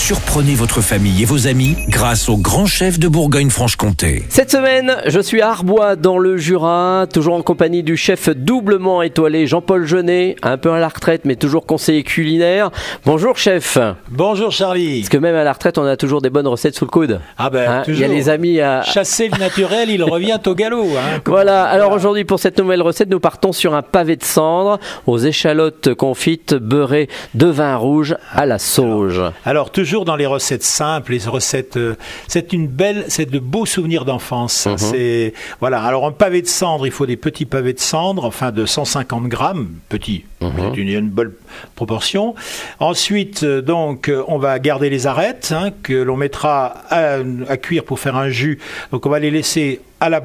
Surprenez votre famille et vos amis grâce au grand chef de Bourgogne-Franche-Comté. Cette semaine, je suis à Arbois dans le Jura, toujours en compagnie du chef doublement étoilé Jean-Paul Genet, un peu à la retraite mais toujours conseiller culinaire. Bonjour chef. Bonjour Charlie. Parce que même à la retraite, on a toujours des bonnes recettes sous le coude. Ah ben, Hein, Il y toujours. a les amis à... Chasser le naturel, il revient au galop. hein. Voilà, alors aujourd'hui pour cette nouvelle recette, nous partons sur un pavé de cendre aux échalotes confites beurrées de vin rouge à la sauge. Alors toujours dans les recettes simples, les recettes, euh, c'est une belle, c'est de beaux souvenirs d'enfance. Mhm. C'est voilà. Alors un pavé de cendre, il faut des petits pavés de cendre, enfin de 150 grammes, petits, Mhm. c'est une, une bonne proportion. Ensuite, euh, donc, euh, on va garder les arêtes hein, que l'on mettra à, à cuire pour faire un jus. Donc on va les laisser à la-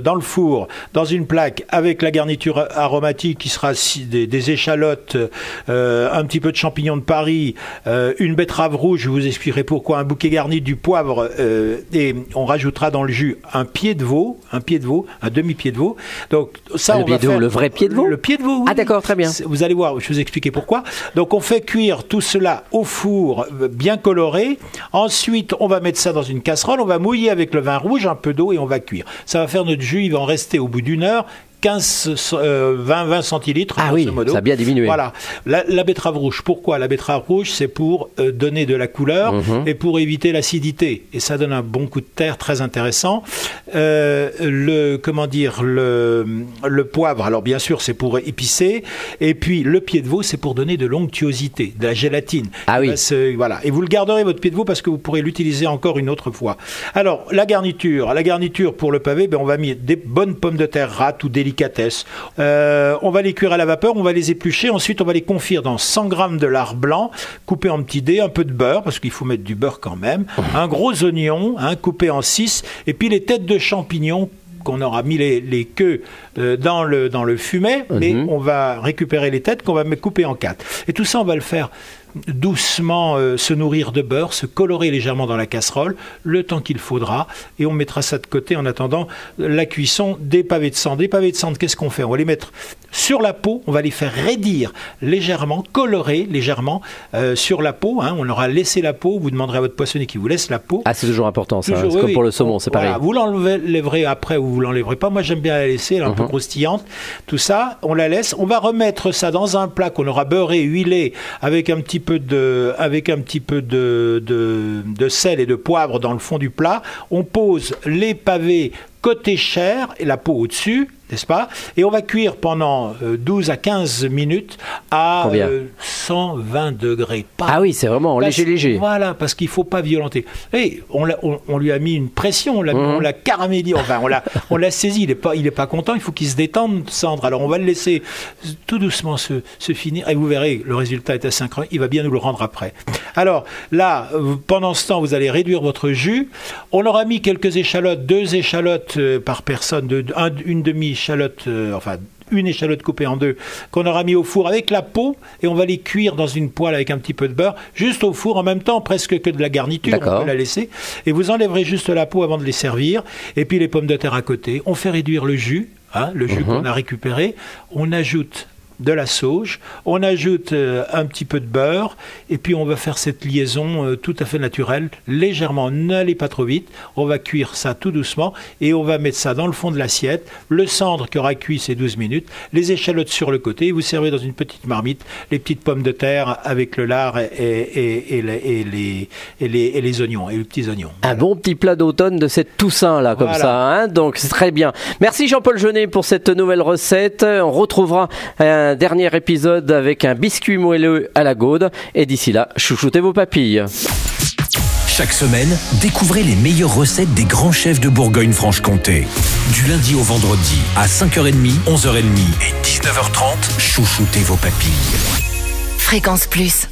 dans le four, dans une plaque, avec la garniture aromatique qui sera des, des échalotes, euh, un petit peu de champignons de Paris, euh, une betterave rouge, je vous expliquerai pourquoi, un bouquet garni, du poivre, euh, et on rajoutera dans le jus un pied de veau, un pied de veau, un demi-pied de veau. Donc ça, Le on pied va de veau, faire le vrai pied de veau Le pied de veau, oui. Ah, d'accord, très bien. Vous allez voir, je vais vous expliquer pourquoi. Donc on fait cuire tout cela au four, bien coloré. Ensuite, on va mettre ça dans une casserole, on va mouiller avec le vin rouge, un peu d'eau et on va cuire. Ça va faire notre jus, il va en rester au bout d'une heure. 15, euh, 20, 20 centilitres. Ah oui, modo. ça a bien diminué. Voilà. La, la betterave rouge, pourquoi La betterave rouge, c'est pour euh, donner de la couleur Mhm. et pour éviter l'acidité. Et ça donne un bon coup de terre très intéressant. Euh, le, comment dire, le, le poivre, alors bien sûr, c'est pour épicer. Et puis le pied de veau, c'est pour donner de l'onctuosité, de la gélatine. Ah Il oui. se- voilà. Et vous le garderez, votre pied de veau, parce que vous pourrez l'utiliser encore une autre fois. Alors, la garniture. La garniture pour le pavé, ben, on va mettre des bonnes pommes de terre rates ou Euh, on va les cuire à la vapeur, on va les éplucher. Ensuite, on va les confire dans 100 grammes de lard blanc, coupé en petits dés, un peu de beurre, parce qu'il faut mettre du beurre quand même, un gros oignon, hein, coupé en 6, et puis les têtes de champignons qu'on aura mis les, les queues euh, dans, le, dans le fumet, mais Mhm. on va récupérer les têtes qu'on va me couper en quatre. Et tout ça, on va le faire doucement euh, se nourrir de beurre, se colorer légèrement dans la casserole, le temps qu'il faudra, et on mettra ça de côté en attendant la cuisson des pavés de cendre. Des pavés de cendre, qu'est-ce qu'on fait? On va les mettre sur la peau, on va les faire raidir légèrement, colorer légèrement euh, sur la peau. hein. On aura laissé la peau, vous demanderez à votre poissonnier qui vous laisse la peau. Ah, c'est toujours important ça, Toujours, c'est oui, comme pour le saumon, c'est Voilà, pareil. Vous l'enlèverez après ou vous l'enlèverez pas. Moi, j'aime bien la laisser, elle est un peu Mhm. croustillante. Tout ça, on la laisse. On va remettre ça dans un plat qu'on aura beurré, huilé, avec un petit peu de, avec un petit peu de sel et de poivre dans le fond du plat. On pose les pavés côté chair et la peau au-dessus. N'est-ce pas Et on va cuire pendant euh, 12 à 15 minutes à Combien euh, 120 degrés. Pas Ah oui, c'est vraiment léger, léger. Voilà, parce qu'il faut pas violenter. Et on, l'a- on, on lui a mis une pression, on l'a, on l'a caramélisé, enfin, on l'a, on l'a saisi. Il est pas, il est pas content. Il faut qu'il se détende, Sandre. Alors, on va le laisser tout doucement se, se finir, et vous verrez, le résultat est asynchrone. Il va bien nous le rendre après. Alors là, euh, pendant ce temps, vous allez réduire votre jus. On aura mis quelques échalotes, deux échalotes euh, par personne, de, un- une demi-échalote, euh, enfin une échalote coupée en deux qu'on aura mis au four avec la peau et on va les cuire dans une poêle avec un petit peu de beurre juste au four en même temps presque que de la garniture. On peut la laisser. Et vous enlèverez juste la peau avant de les servir. Et puis les pommes de terre à côté. On fait réduire le jus hein, le jus qu'on a récupéré. On ajoute de la sauge, on ajoute euh, un petit peu de beurre, et puis on va faire cette liaison euh, tout à fait naturelle, légèrement, n'allez pas trop vite, on va cuire ça tout doucement, et on va mettre ça dans le fond de l'assiette, le cendre qui aura cuit ces 12 minutes, les échalotes sur le côté, et vous servez dans une petite marmite les petites pommes de terre avec le lard et, et- et les, et les- et les- et les oignons, et les petits oignons. Un bon petit plat d'automne de cette Toussaint là, comme Voilà. ça. hein. Donc c'est très bien. Merci Jean-Paul Jeunet pour cette nouvelle recette. On retrouvera un dernier épisode avec un biscuit moelleux à la gaude. Et d'ici là, chouchoutez vos papilles. Chaque semaine, découvrez les meilleures recettes des grands chefs de Bourgogne-Franche-Comté. Du lundi au vendredi, à 5h30, 11h30 et 19h30, chouchoutez vos papilles. Fréquence Plus.